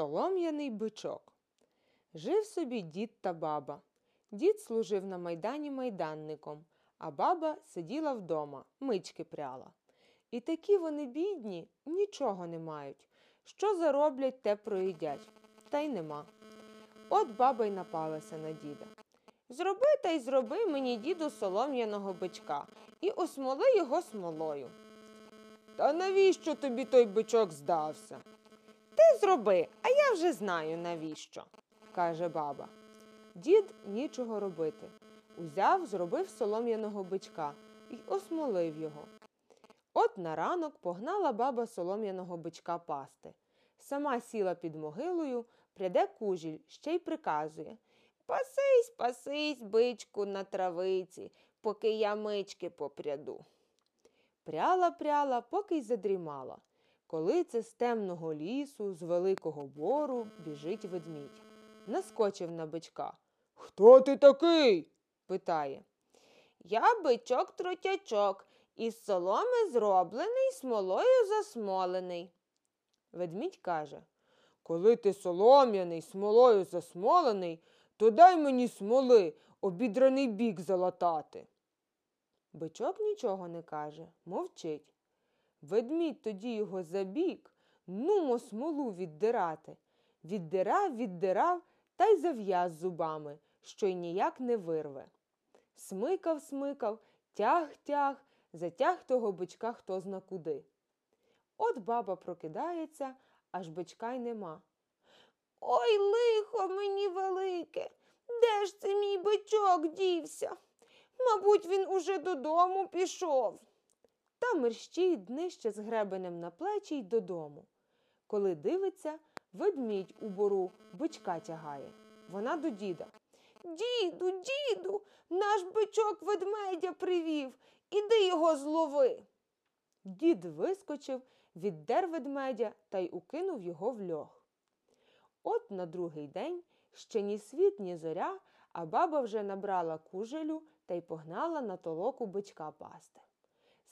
Солом'яний бичок. Жив собі дід та баба. Дід служив на майдані майданником, а баба сиділа вдома, мички пряла. І такі вони бідні, нічого не мають. Що зароблять, те проїдять, та й нема. От баба й напалася на діда. Зроби та й зроби мені, діду, солом'яного бичка і осмоли його смолою. Та навіщо тобі той бичок здався? Ти зроби, а я вже знаю навіщо, каже баба. Дід нічого робити. Узяв, зробив солом'яного бичка і осмолив його. От на ранок погнала баба солом'яного бичка пасти. Сама сіла під могилою, пряде кужіль, ще й приказує Пасись, пасись, бичку, на травиці, поки я мички попряду. Пряла, пряла, поки й задрімала. Коли це з темного лісу, з великого бору біжить ведмідь. Наскочив на бичка. Хто ти такий? питає. Я бичок тротячок, із соломи зроблений, смолою засмолений. Ведмідь каже Коли ти солом'яний, смолою засмолений, то дай мені смоли, обідраний бік залатати. Бичок нічого не каже, мовчить. Ведмідь тоді його забік, нумо смолу віддирати. Віддирав, віддирав та й зав'яз зубами, що й ніяк не вирве. Смикав, смикав, тяг, тяг, затяг того бичка хто зна куди. От баба прокидається, аж бичка й нема. Ой, лихо мені велике, де ж це мій бичок дівся? Мабуть, він уже додому пішов. Та мерщій днище з гребенем на плечі й додому. Коли дивиться, ведмідь у бору бичка тягає. Вона до діда. Діду, діду, наш бичок ведмедя привів. Іди його злови. Дід вискочив, віддер ведмедя та й укинув його в льох. От на другий день ще ні світ, ні зоря, а баба вже набрала кужелю та й погнала на толоку бичка пасти.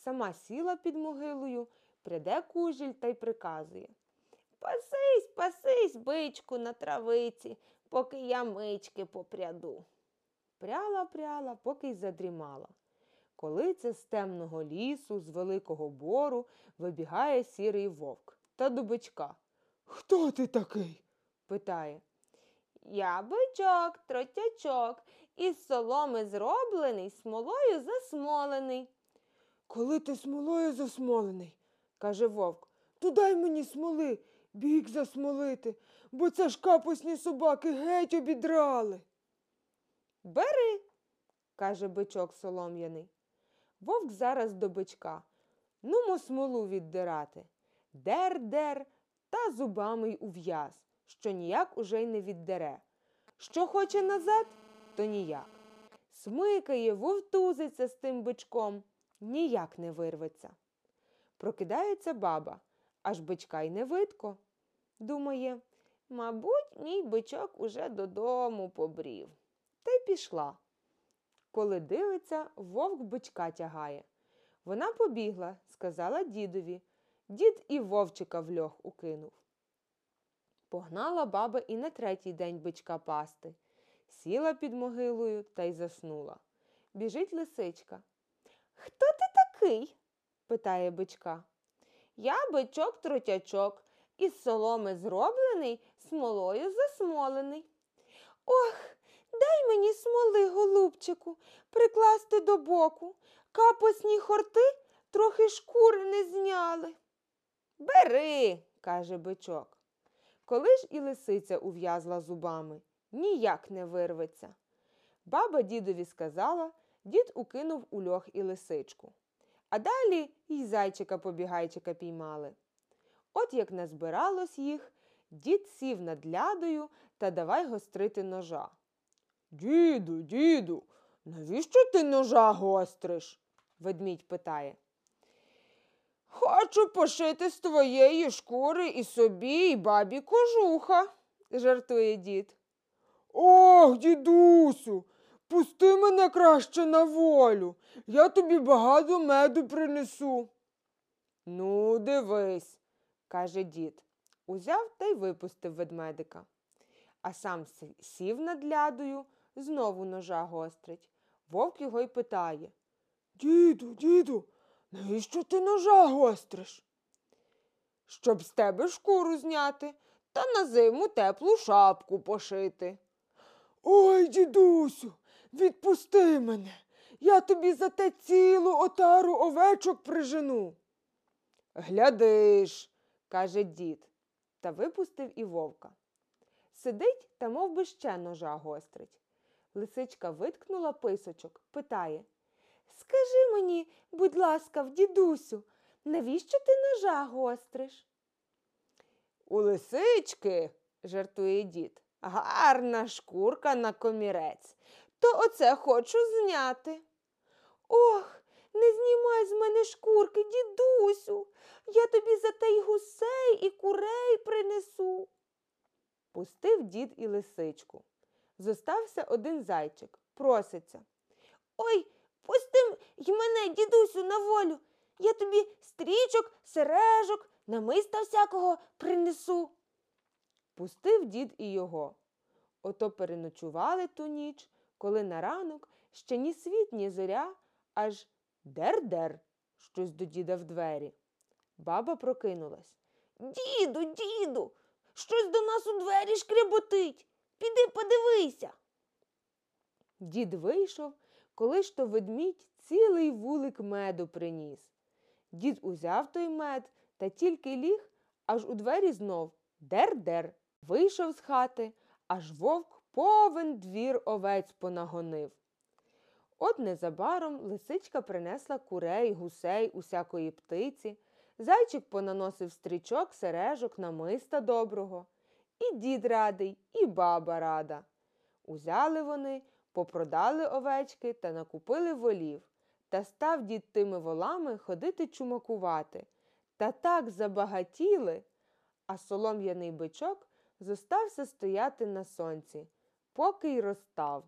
Сама сіла під могилою, пряде кужель та й приказує Пасись, пасись, бичку, на травиці, поки я мички попряду. Пряла, пряла, поки й задрімала. Коли це з темного лісу, з великого бору вибігає сірий вовк та до бичка. Хто ти такий? питає. Я бичок, тротячок, із соломи зроблений, смолою засмолений. Коли ти смолою засмолений, каже вовк, то дай мені смоли, бік засмолити, бо це ж капусні собаки геть обідрали. Бери, каже бичок солом'яний. Вовк зараз до бичка. Нумо смолу віддирати. Дер-дер та зубами й ув'яз, що ніяк уже й не віддере. Що хоче назад, то ніяк. Смикає, вовтузиться з тим бичком, ніяк не вирветься. Прокидається баба, аж бичка й не видко. Думає, мабуть, мій бичок уже додому побрів. Та й пішла. Коли дивиться, вовк бичка тягає. Вона побігла, сказала дідові. Дід і вовчика в льох укинув. Погнала баба і на третій день бичка пасти. Сіла під могилою та й заснула. Біжить лисичка. Хто ти такий? питає бичка. Я бичок тротячок, із соломи зроблений, смолою засмолений. Ох, дай мені смоли, голубчику, прикласти до боку. Капосні хорти трохи шкури не зняли. Бери, каже бичок. Коли ж і лисиця ув'язла зубами, ніяк не вирветься. Баба дідові сказала, дід укинув у льох і лисичку. А далі й зайчика побігайчика піймали. От як назбиралось їх, дід сів над лядою та давай гострити ножа. Діду, діду, навіщо ти ножа гостриш? ведмідь питає. Хочу пошити з твоєї шкури і собі, і бабі кожуха, жартує дід. Ох, дідусю, пусти мене краще на волю. Я тобі багато меду принесу. Ну, дивись, каже дід. узяв та й випустив ведмедика. А сам сів над лядою, знову ножа гострить. Вовк його й питає. Діду, діду, навіщо ти ножа гостриш? Щоб з тебе шкуру зняти та на зиму теплу шапку пошити. Ой, дідусю, відпусти мене. Я тобі за те цілу отару овечок прижену. Глядиш, каже дід, та випустив і вовка. Сидить та мов би ще ножа гострить. Лисичка виткнула писочок, питає Скажи мені, будь ласка, в дідусю, навіщо ти ножа гостриш? У лисички, жартує дід, гарна шкурка на комірець. То оце хочу зняти. Ох, не знімай з мене шкурки, дідусю. Я тобі за те й гусей і курей принесу. Пустив дід і лисичку. Зостався один зайчик, проситься. Ой, пусти й мене, дідусю, на волю. Я тобі стрічок, сережок, намиста всякого принесу. Пустив дід і його. Ото переночували ту ніч, коли на ранок ще ні світ, ні зоря, аж дер-дер щось до діда в двері. Баба прокинулась. Діду, діду, щось до нас у двері шкряботить. Піди подивися. Дід вийшов, коли ж то ведмідь цілий вулик меду приніс. Дід узяв той мед та тільки ліг, аж у двері знов дер-дер. Вийшов з хати, аж вовк повен двір овець понагонив. От незабаром лисичка принесла курей, гусей, усякої птиці, зайчик понаносив стрічок, сережок, намиста доброго. І дід радий, і баба рада. Узяли вони, попродали овечки та накупили волів. Та став дід тими волами ходити чумакувати. Та так забагатіли, а солом'яний бичок зостався стояти на сонці, поки й розстав.